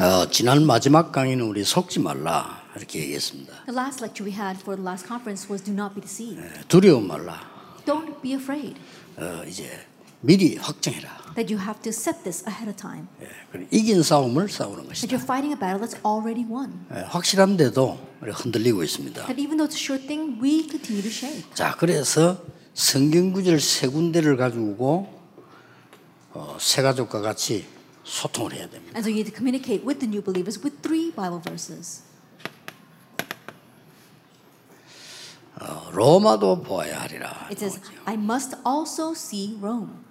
어, 지난 마지막 강의는 우리 속지 말라 이렇게 얘기했습니다. The last lecture we had for the last conference was do not be deceived. 두려움 말라. Don't be afraid 어, 이제 미리 확정해라. that you have to set this ahead of time. 예, 이긴 싸움을 싸우는 That 것이다. you're fighting a battle that's already won. 예, 확실한데도 흔들리고 있습니다. That even though it's a sure thing, we continue to shake. 자, 그래서 성경 구절 세 군데를 가지고 어, 새 가족과 같이 소통을 해야 됩니다. And so you need to communicate with the new believers with three Bible verses. 어, 로마도 보아야 하리라. It says, I must also see Rome.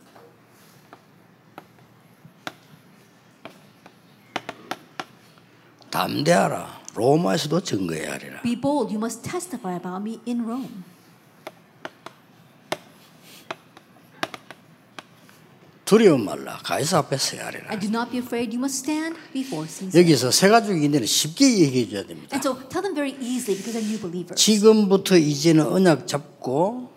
담대하라. 로마에서도 증거해야 하리라. Be bold, you must testify about me in Rome. 두려움 말라. 가이사 앞에 서야 하리라. And do not be afraid, you must stand before Caesar. 여기서 새 가족인데는 쉽게 얘기해 줘야 됩니다. And so tell them very easily because they're new believers. 지금부터 이제는 언약 잡고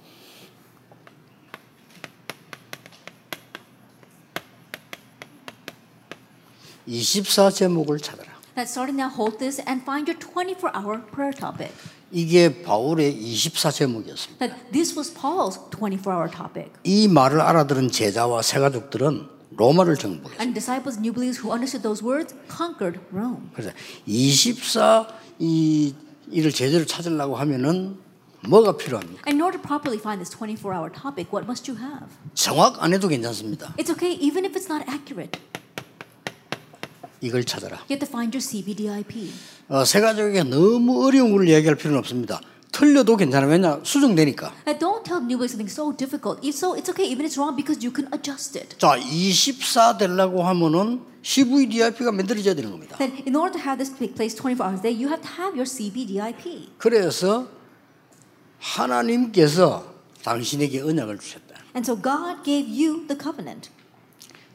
(24) 제목을 찾아라. That starting now, hold this and find your 24 hour prayer topic. 이게 바울의 (24) 제목이었습니다. This was Paul's 24 hour topic. 이 말을 알아들은 제자와 새가족들은 로마를 정복했어요. And disciples, new believers who understood those words, conquered Rome. 그래서 (24) 이 이를 제자를 찾으려고 하면은 뭐가 필요합니까? And in order to properly find this 24 hour topic, what must you have? 정확 안 해도 괜찮습니다. It's okay, even if it's not accurate. 이걸 찾아라. You have to find your CBDIP. 어, 새가족에게 너무 어려운 걸 이야기할 필요는 없습니다. 틀려도 괜찮아요. 왜냐 수정되니까. Don't tell new believers something so difficult. If so, it's okay, even if it's wrong, because you can adjust it. 자, 24 되려고 하면은 CVDIP가 만들어져야 되는 겁니다. Then, in order to have this take place 24 hours a day, you have to have your CBDIP. 그래서 하나님께서 당신에게 언약을 주셨다. And so God gave you the covenant.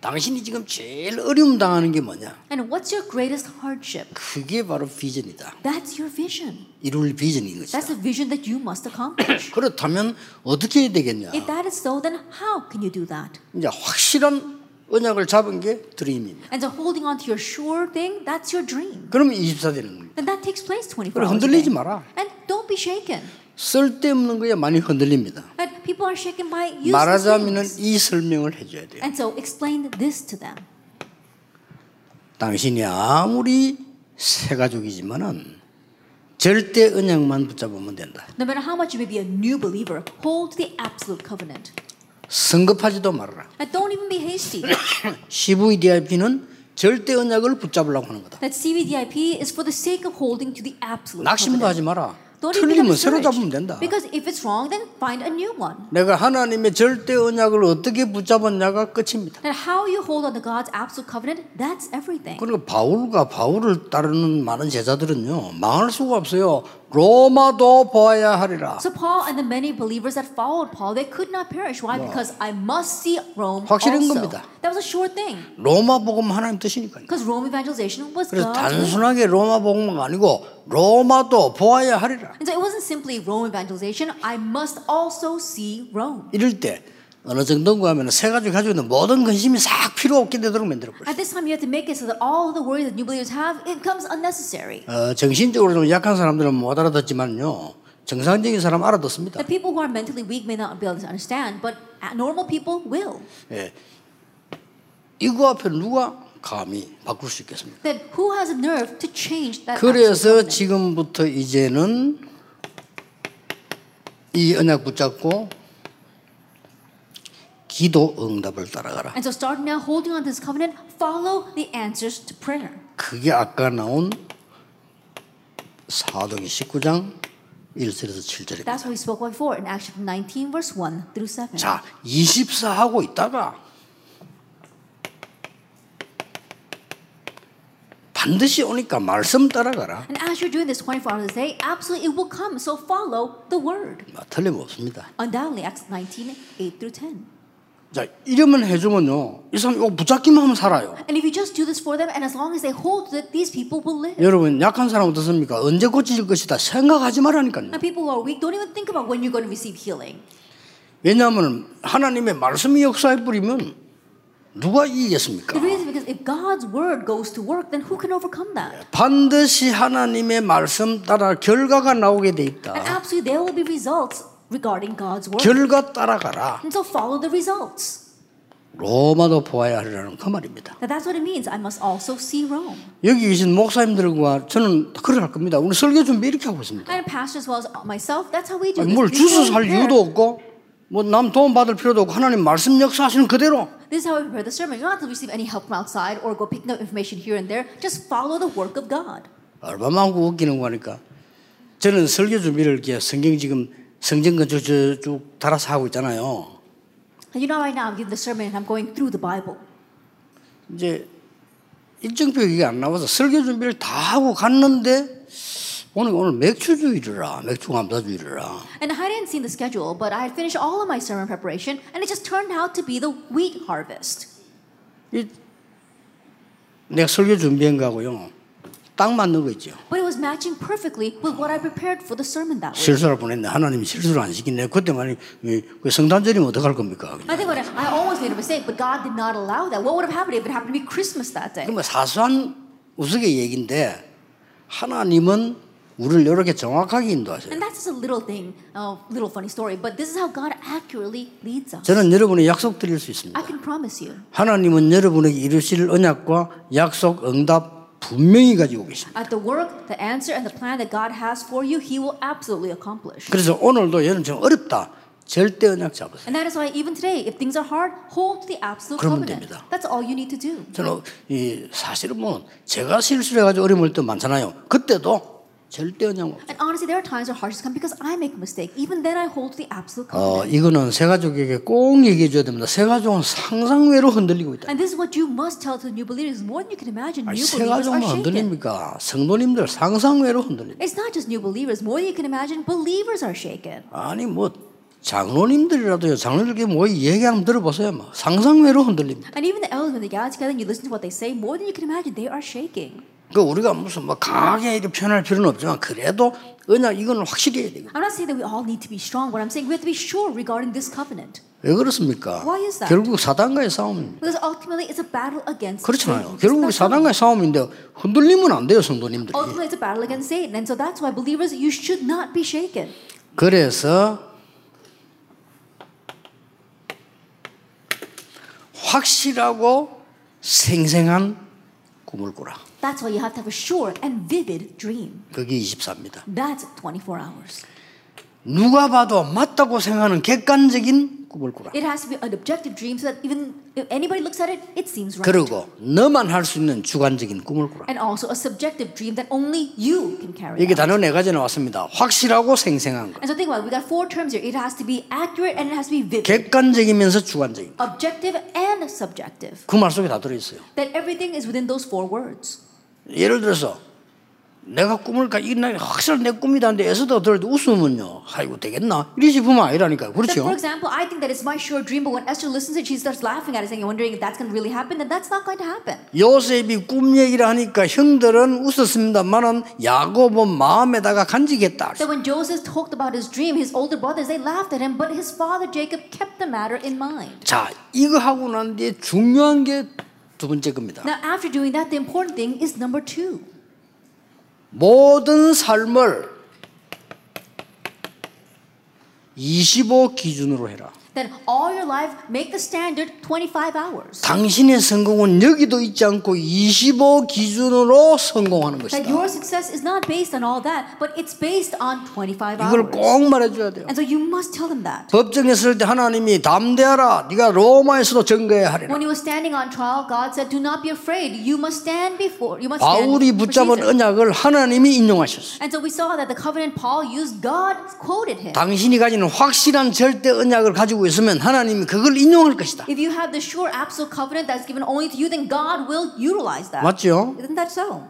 당신이 지금 제일 어려움 당하는 게 뭐냐? And what's your greatest hardship? 그게 바로 비전이다. That's your vision. 이룰 비전인 것이다. That's the vision that you must accomplish. 그렇다면 어떻게 해야 되겠냐? if that is so, then how can you do that? 이제 확실한 언약을 잡은 게 드림입니다. And so holding on to your sure thing, that's your dream. 그러면 24 되는 겁니다. And that takes place 24 그래, hours a 흔들리지. 마라. And don't be shaken. 쓸데없는 거에 많이 흔들립니다. And people are shaken by useless 말하자면은 things. 이 설명을 해줘야 돼요. And so explain this to them. 당신이 아무리 새 가족이지만은 절대 언약만 붙잡으면 된다. No matter how much you may be a new believer, hold the absolute covenant. 성급하지도 말아라. And don't even be hasty. CVDIP는 절대 언약을 붙잡으려고 하는 거다. that CVDIP is for the sake of holding to the absolute 낙심도 covenant. 하지 마라. 틀리면 새로. 잡으면 된다. Because if it's wrong, then find a new one. 내가 하나님의 절대 언약을 어떻게 붙잡았냐가 끝입니다. And how you hold on to God's absolute covenant, that's everything. 그리고 바울과 바울을 따르는 많은 제자들은요 망할 수가 없어요. 로마도 보아야 하리라. So Paul and the many believers that followed Paul, they could not perish. Why? Because I must see Rome 확실한 also. 겁니다. That was a sure thing. 로마 복음 하나님 뜻이니까요. Because Rome evangelization was 그래서 God's will. 단순하게 로마 복음가 아니고 로마도 보아야 하리라. And so it wasn't simply Rome evangelization. I must also see Rome. 이럴 때 어느 정도인가 하면 새 가지고 가지고 있는 모든 근심이 싹 필요 없게 되도록 만들어 버려. At this time, you have to make it so that all the worry that new believers have, it becomes unnecessary. 어, 정신적으로 좀 약한 사람들은 못 알아듣지만요. 정상적인 사람 알아듣습니다. The people who are mentally weak may not be able to understand, but normal people will. 예. 이거 앞에 누가 감히 바꿀 수 있겠습니까? Then who has a nerve to change that? 그래서? 지금부터 이제는 이 언약 붙잡고 기도 응답을 따라가라. And so starting now, holding on to this covenant, follow the answers to prayer. 그게 아까 나온 사도기 19장 1절에서 7절입니다. That's what we spoke about before in Acts chapter 19, verse 1 through 7. 자, 24 하고 있다가 반드시 오니까 말씀 따라가라. And as you're doing this 24 hours a day, absolutely it will come. So follow the word. 뭐, 틀림없습니다. Undoubtedly, Acts 19, 8 through 10. 자, 이러면 해주면요. 이 사람 이거 붙잡기만 하면 살아요. And if you just do this for them, and as long as they hold it, these people will live. 여러분, 약한 사람 어떻습니까? 언제 고쳐질 것이다. 생각하지 말라니까요. And people who are weak don't even think about when you're going to receive healing. 왜냐하면 하나님의 말씀이 역사해 뿌리면 누가 이기겠습니까? The reason is because if God's word goes to work, then who can overcome that? 반드시 하나님의 말씀 따라 결과가 나오게 돼 And 있다. absolutely, there will be results regarding God's word. 결과 따라가라. And so follow the results. 로마도 보아야 하리라는 그 말입니다. That's what it means. I must also see Rome. 여기 계신 목사님들과 저는 할 겁니다. 우리 설교 준비 이렇게 하고 있습니다. And pastors as well as myself, that's how we do. 뭘 prepare. 살 이유도 없고 뭐남 도움 받을 필요도 없고 하나님 말씀 역사하시는 그대로 This is how we prepare the sermon. You don't have to receive any help from outside or go picking up information here and there. Just follow the work of God. 얼마나 웃기는 거니까 저는 설교 준비를 이렇게 성경 지금 성경건 저쭉 달아서 하고 있잖아요. And you know, right now I'm giving the sermon and I'm going through the Bible. 이제 일정표 이게 안 나와서 설교 준비를 다 하고 갔는데 오늘 오늘 맥주주의라 맥주 감사주의라 And I hadn't seen the schedule, but I had finished all of my sermon preparation, and it just turned out to be the wheat harvest. 이 내가 설교 준비한 거하고요 딱 맞는 거 있죠. But it was matching perfectly with what I prepared for the sermon that week. 실수를 보냈네. 하나님이 실수를 안 시키네. 그때만 그 성탄절이면 어떡할 겁니까? I think what I, I almost made a mistake, but God did not allow that. What would have happened if it happened to be Christmas that day? 그러면 사소한 우스개 얘기인데 하나님은 우리를 이렇게 정확하게 인도하세요. And that's just a little thing, a little funny story, but this is how God accurately leads us. 저는 여러분의 약속 드릴 수 있습니다. I can promise you. 하나님은 여러분에게 이루실 언약과 약속, 응답 분명히 가지고 계십니다. At the work, the answer, and the plan that God has for you, He will absolutely accomplish. 그래서 오늘도 얘는 좀 어렵다. 절대 언약 잡으세요. And that is why even today, if things are hard, hold to the absolute 그러면 covenant. 됩니다. That's all you need to do. 저는 이 사실은 뭐 제가 실수를 해가지고 어려움을 때 많잖아요. 그때도 절대 언약. And honestly, there are times where hardships come because I make a mistake. Even then, I hold to the absolute 어, covenant. 이거는 새 가족에게 꼭 얘기해 줘야 됩니다. 새 가족은 상상외로 흔들리고 있다. And this is what you must tell to the new believers. More than you can imagine, new 새 believers 가족만 are shaken. 흔들립니까? 성도님들 상상외로 흔들립니다. It's not just new believers. More than you can imagine, believers are shaken. 아니 뭐 장로님들이라도요. 장로들께 뭐 얘기 한번 들어보세요. 뭐 상상외로 흔들립니다. And even the elders, when they gather together and you listen to what they say, more than you can imagine, they are shaking. 그 우리가 무슨 뭐 강하게 이렇게 표현할 필요는 없지만 그래도 언약 이거는 확실히 해야 되고. I'm not saying that we all need to be strong. What I'm saying, we have to be sure regarding this covenant. 왜 그렇습니까? Why is that? 결국 사단과의 싸움입니다. Because ultimately, it's a battle against 그렇잖아요. Satan. 결국? 사단과의 싸움인데 흔들리면 안 돼요, 성도님들이. Ultimately, it's a battle against Satan. And so that's why believers, you should not be shaken. 그래서 확실하고 생생한 꿈을 꾸라. That's why you have to have a sure and vivid dream. 그게 24입니다. That's 24 hours. 누가 봐도 맞다고 생각하는 객관적인 꿈을 꾸라. It has to be an objective dream so that even if anybody looks at it, it seems right. 그리고 너만 할 수 있는 주관적인 꿈을 꾸라. And also a subjective dream that only you can carry out. 단어 네 가지 나왔습니다. 확실하고 생생한 것. And so think about it. We got four terms here. It has to be accurate and it has to be vivid. 객관적이면서 주관적인. Objective and subjective. 그 말 속에 다 들어 있어요. That everything is within those four words. 예를 들어서 내가 꿈을 가 이날 확실히 내 꿈이다 하는데 에서도 들어도 웃으면요. 아이고 되겠나? 이리 싶으면 아니라니까요. So for 그렇죠? example, I think that it's my sure dream, but when Esther listens to it, she starts laughing at it, saying, wondering if that's going to really happen, then that's not going to happen. 요셉이 꿈 얘기를 하니까 형들은 웃었습니다만은 야곱은 마음에다가 간직했다. So when Joseph talked about his dream, his older brothers, they laughed at him, but his father Jacob kept the matter in mind. 자, 이거 하고 난 뒤에 중요한 게 두 번째 겁니다. Now, after doing that, the important thing is number two. 모든 삶을 25 기준으로 해라. Then all your life, make the standard 25 hours. 당신의 성공은 여기도 있지 않고 25 기준으로 성공하는 That 것이다. your success is not based on all that, but it's based on 25 이걸 hours. 꼭 말해줘야 돼요. And so you must tell them that. 법정에 설 때 하나님이 담대하라. 네가 로마에서도 증거해야 하리라. When he was standing on trial, God said, "Do not be afraid. You must stand before. You must stand." 바울이 붙잡은 Caesar." 언약을 하나님이 인용하셨어요. And so we saw that the covenant Paul used, God quoted him. 당신이 가지는 확실한 절대 언약을 가지고 있으면 하나님이 그걸 인용할 것이다. If you have the sure absolute covenant that's given only to you, then God will utilize that. 맞죠? Isn't that so?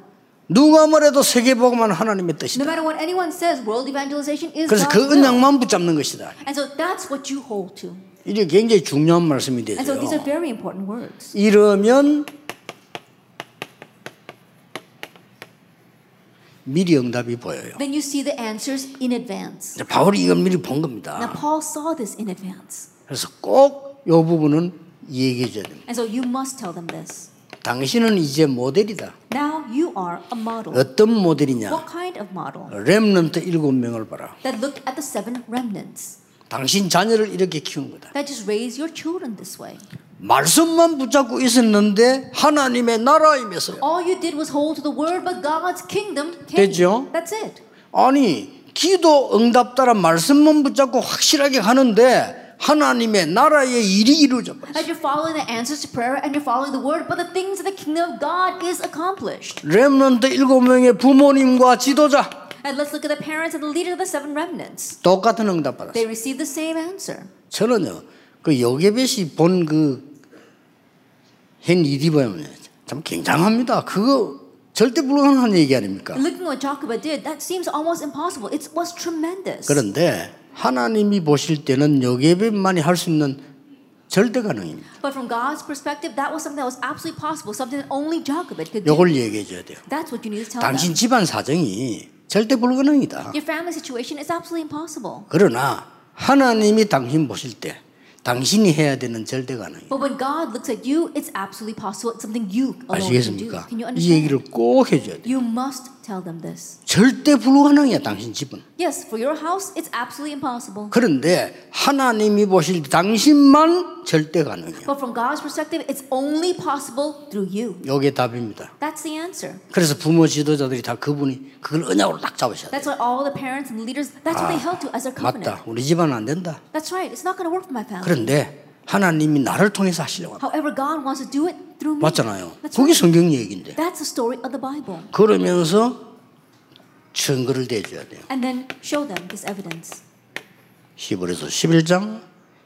누가 뭐래도 세계복음은 하나님의 No 뜻이다. matter what anyone says, world evangelization is 그래서 그. 언약만 붙잡는 것이다. And so that's what you hold to. 이게 굉장히 중요한 말씀이 And so these are 되죠. very important words. 이러면 미리 응답이 보여요. Then you see the answers in advance. 바울이 이걸 미리 본 Now 겁니다. Paul saw this in advance. 그래서 꼭 이 부분은 얘기해 줘야 됩니다. And so you must tell them this. 당신은 이제 모델이다. Now you are a model. 어떤 모델이냐? What kind of model? 렘넌트 일곱 명을 봐라. That look at the seven remnants. 당신 자녀를 이렇게 키운 거다. That just raise your children this way. 말씀만 붙잡고 있었는데 하나님의 나라임에서요. All you did was hold to the word, but God's kingdom came. 됐죠? That's it. 아니 기도 응답 따라 말씀만 붙잡고 확실하게 하는데 하나님의 나라의 일이 이루어져 버렸어. That you're following the answers to prayer and you're following the word, but the things of the kingdom of God is accomplished. 렘넌트 일곱 명의 부모님과 지도자 And let's look at the parents and the leaders of the seven remnants. 똑같은 응답 받았어요. They received the same answer. 저는요 그 요게벳이 본그 hen리디 보면 참 굉장합니다. 그거 절대 불가능한 얘기 아닙니까? Looking at what Jochebed did, that seems almost impossible. It was tremendous. 그런데 하나님이 보실 때는 요게벳만이 할 수 있는 절대 가능입니다. But from God's perspective, that was something that was absolutely possible, something that only Jochebed could do. 요걸 얘기해 줘야 돼요. That's what you need to tell 당신. 집안 사정이 절대 불가능이다. Your family situation is absolutely impossible. 그러나 하나님이 당신 보실 때 당신이 해야 되는 절대 가능이에요. But when God looks at you, it's absolutely possible. It's something you alone can do. 아시겠습니까? Can you 이 understand? 얘기를 꼭 해줘야 돼요. You must tell them this. 절대 불가능이야 당신 집은. Yes, for your house, it's absolutely impossible. 그런데 하나님이 보실 때 당신만 절대 가능해요. But from God's perspective, it's only possible through you. 요게 답입니다. That's the answer. 그래서 부모 지도자들이 다 그분이 그걸 언약으로 딱 잡으셔야 돼요. That's what all the parents and leaders, that's what they held to as their covenant. 맞다. 우리 집안은 안 된다. That's right. It's not going to work for my family. 그런데 하나님이 나를 통해서 하시려고 합니다. However, God wants to do it. 맞잖아요. That's 그게. 성경 얘기인데. That's the story of the Bible. 그러면서 증거를 대줘야 돼요. And then show them this evidence. 히브리서 11장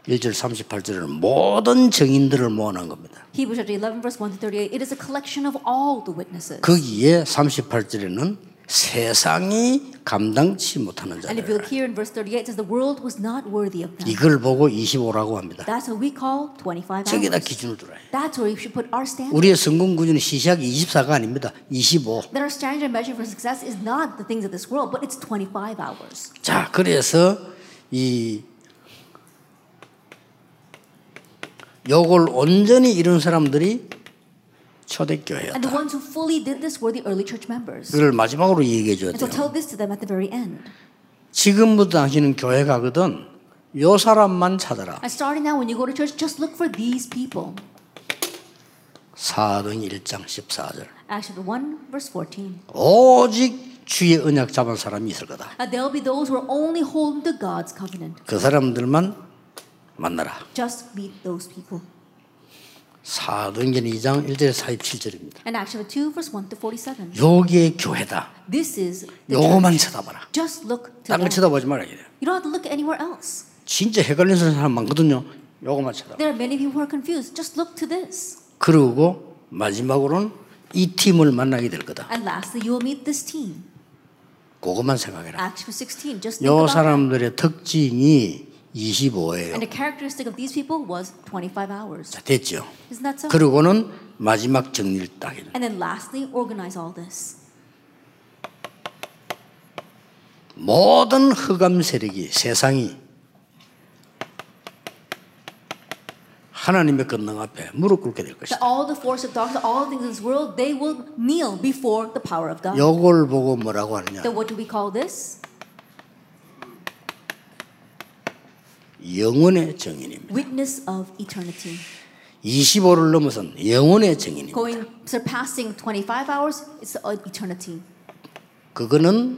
1절 38절은 모든 증인들을 모아놓은 겁니다. Hebrews chapter 11, verse 1 to 38. It is a collection of all the witnesses. 거기에 38절에는 세상이 감당치 못하는 And if you 자들. look here in verse 38, it says the world was not worthy of them. 이걸 보고 25라고 합니다. That's what we call 25 저기다 hours. 기준을 두라. That's where we should put our standard. 우리의 성공 구조는 시시하게 24가 아닙니다. 25. That our standard measure for success is not the things of this world, but it's 25 hours. 자, 그래서 이 요걸 온전히 이룬 사람들이 초대교회였다. ones who fully did this were the early church members. 그걸 마지막으로 얘기해 줘야 And so 돼요. tell this to them at the very end. 지금부터 당신은 교회 가거든 요 사람만 찾아라. And starting now, when you go to church, just look for these people. 사도행 1장 14절. Acts chapter 1, verse 14. 오직 주의 언약 잡은 사람이 있을 거다. And there'll be those who are only holding to God's covenant. 그 사람들만 만나라. Just meet those people. 사도행전 2장 1절 47절입니다. And Acts chapter 2, verse 1 to 47. 요게 교회다. This is 요거만. 쳐다봐라. Just look to 딴걸 them. 쳐다보지 말아야 돼요. You don't have to look anywhere else. 진짜 헷갈리는 사람 많거든요. 요거만 쳐다. There are many people who are confused. Just look to this. 그리고 마지막으로는 이 팀을 만나게 될 거다. And lastly, you will meet this team. 그것만 생각해라. Acts chapter 16. Just think 요 about that. 사람들의 특징이 25예요. And the characteristic of these people was 25 hours. 자, 됐죠. Isn't that so? 그리고는 마지막 정리를 딱 해요. And then lastly, organize all this. 모든 흑암 세력이 세상이 하나님의 권능 앞에 무릎 꿇게 될 것이다. All the force of darkness, all things in this world, they will kneel before the power of God. 요걸 보고 뭐라고 하느냐? Then what do we call this? 영원의 정인입니다. Witness of eternity. 25를 넘어선 영원의 정인입니다. Going surpassing 25 hours, uh, eternity. 그거는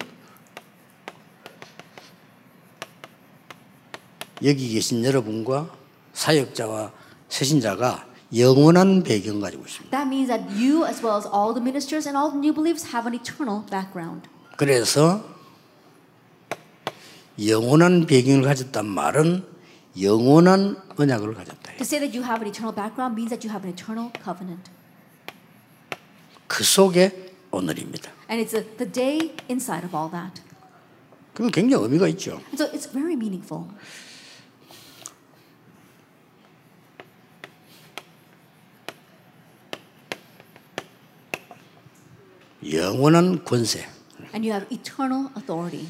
여기 계신 여러분과 사역자와 세신자가 영원한 배경 가지고 있습니다. That means that you, as well as all the ministers and all the new believers, have an eternal background. 그래서 영원한 배경을 가졌단 말은 영원한 언약을 가졌다. To say that you have an eternal background means that you have an eternal covenant. 그 속에 오늘입니다. And it's a, the day inside of all that. 그럼 굉장히 의미가 있죠. And so it's very meaningful. 영원한 권세. And you have eternal authority.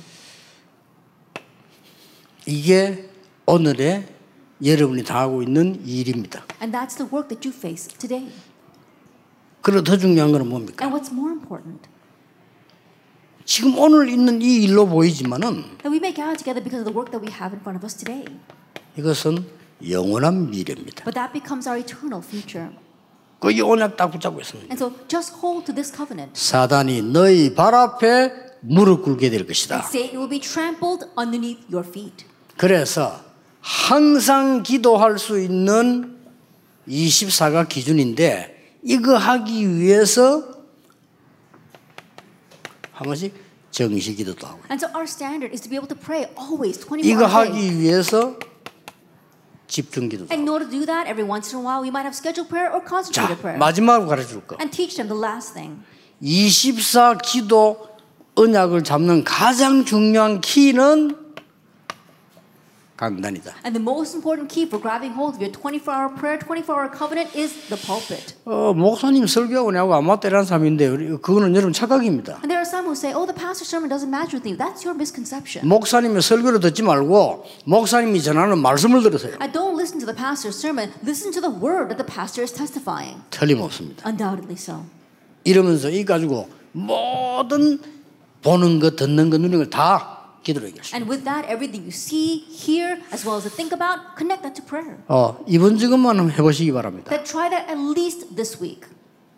이게 오늘의 여러분이 당하고 있는 일입니다. And that's the work that you face today. 그리고 더 중요한 것은 뭡니까? And what's more important? 지금 오늘 있는 이 일로 보이지만은 That we may gather together because of the work that we have in front of us today. 이것은 영원한 미래입니다. But that becomes our eternal future. 그 언약 딱 붙잡고 있습니다. And so just hold to this covenant. 사단이 너희 발 앞에 무릎 꿇게 될 것이다. Satan will be trampled underneath your feet. 그래서 항상 기도할 수 있는 24가 기준인데 이거 하기 위해서 한 번씩 정시 기도도 하고 And so our standard is to be able to pray always 24 이거. 하기 위해서 집중 기도도 And 하고 in order to do that, every once in a while, we might have scheduled prayer or 자 concentrated prayer. 마지막으로 가르쳐 줄 거. And teach them the last thing. 24 기도 언약을 잡는 가장 중요한 키는 강단이다. And the most important key for grabbing hold of your 24 hour prayer, 24 hour covenant is the pulpit. 어, 목사님 설교하고 내하고 안 맞다라는 사람인데 그거는 여러분 착각입니다. And there are some who say, oh, the pastor's sermon doesn't match with you. That's your misconception. 목사님의 설교를 듣지 말고 목사님이 전하는 말씀을 들으세요. And don't listen to the pastor's sermon. Listen to the word that the pastor is testifying. 틀림없습니다. Undoubtedly so. 이러면서 이 가지고 모든 보는 것, 듣는 것, 누리는 걸다 기도로 해결했습니다. And with that, everything you see, hear, as well as to think about, connect that to prayer. 어, 이번 주간만 한번 해보시기 바랍니다. That try that at least this week.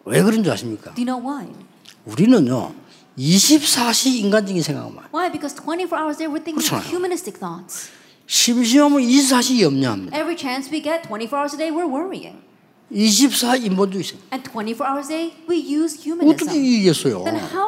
왜 그런 줄 아십니까? Do you know why? 우리는요 24시 인간적인 생각만 Why? Because 24 hours a day we're thinking 그렇잖아요. humanistic thoughts. 심심하면 24시 염려합니다. Every chance we get, 24 hours a day, we're worrying. 24 인본주의 생각. And 24 hours a day, we use 어떻게 humanism. 이기겠어요? Then how can we overcome?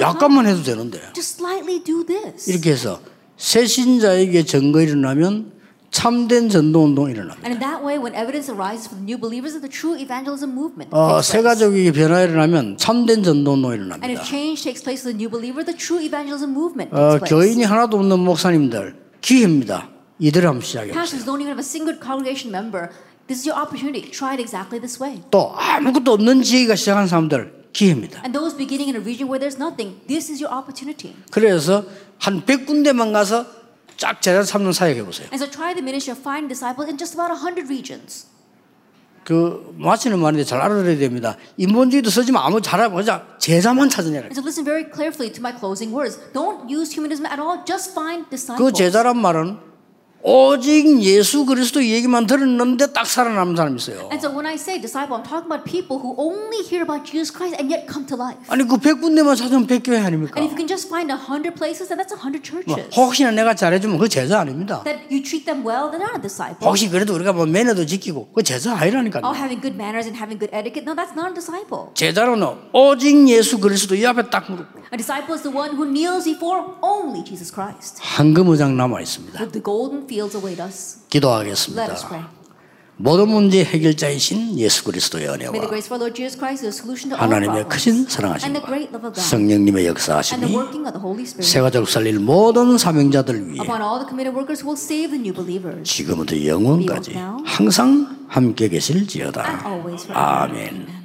약간만 해도 되는데 Just slightly do this. 이렇게 해서 새 신자에게 증거 일어나면 참된 전도 운동이 일어납니다. And in that way, when evidence arises for the new believers, the true evangelism movement 어, takes 새 place. 가족에게 변화 일어나면 참된 전도 if 일어납니다. change takes place for the new believer, the true evangelism movement 어, takes place. 교인이 하나도 없는 목사님들 기회입니다. 이대로 한번 시작해 보세요. 또 아무것도 없는 지혜가 시작한 사람들 기회입니다. And those beginning in a region where there's nothing, this is your opportunity. 그래서 한 100군데만 가서 쫙 제자 삼는 사역해 보세요. And so try the ministry of finding disciples in just about 100 regions. 그 마치는 말인데 잘 알아들어야 됩니다. 인본주의도 쓰지만 아무 잘하고 그냥 제자만 찾으냐. And so listen very carefully to my closing words. Don't use humanism at all. Just find 그 disciples. 제자란 말은 오직 예수 그리스도 얘기만 들었는데 딱 살아남은 사람이 있어요. And so when I say disciple, I'm talking about people who only hear about Jesus Christ and yet come to life. 아니 그 100군데만 찾으면 100교회 아닙니까? And if you can just find 100 places, then that's 100 뭐, churches. 혹시나 내가 잘해주면 그 제자 아닙니다. That you treat them well, they're not a disciple. 혹시 그래도 우리가 뭐 매너도 지키고 그 제자 아니라니까요. Oh, having good manners and having good etiquette. No, that's not a disciple. 제자로는 오직 예수 그리스도 이 앞에 딱 무릎 A disciple is the one who kneels before only Jesus Christ. 황금 의장 남아 있습니다. The golden fields await us. Let us 기도하겠습니다. pray. 모든 문제 해결자이신 예수 그리스도의 May the 은혜와 grace of our Lord Jesus Christ be the solution to all 하나님의. 크신 And the 사랑하심과 great love of God. 성령님의 And the 역사하심이 working of the Holy Spirit. 세가족 살릴 모든 사명자들 위해 Upon all the committed workers who will save the new believers. 지금부터 영원까지 항상 함께 계실지어다. 아멘.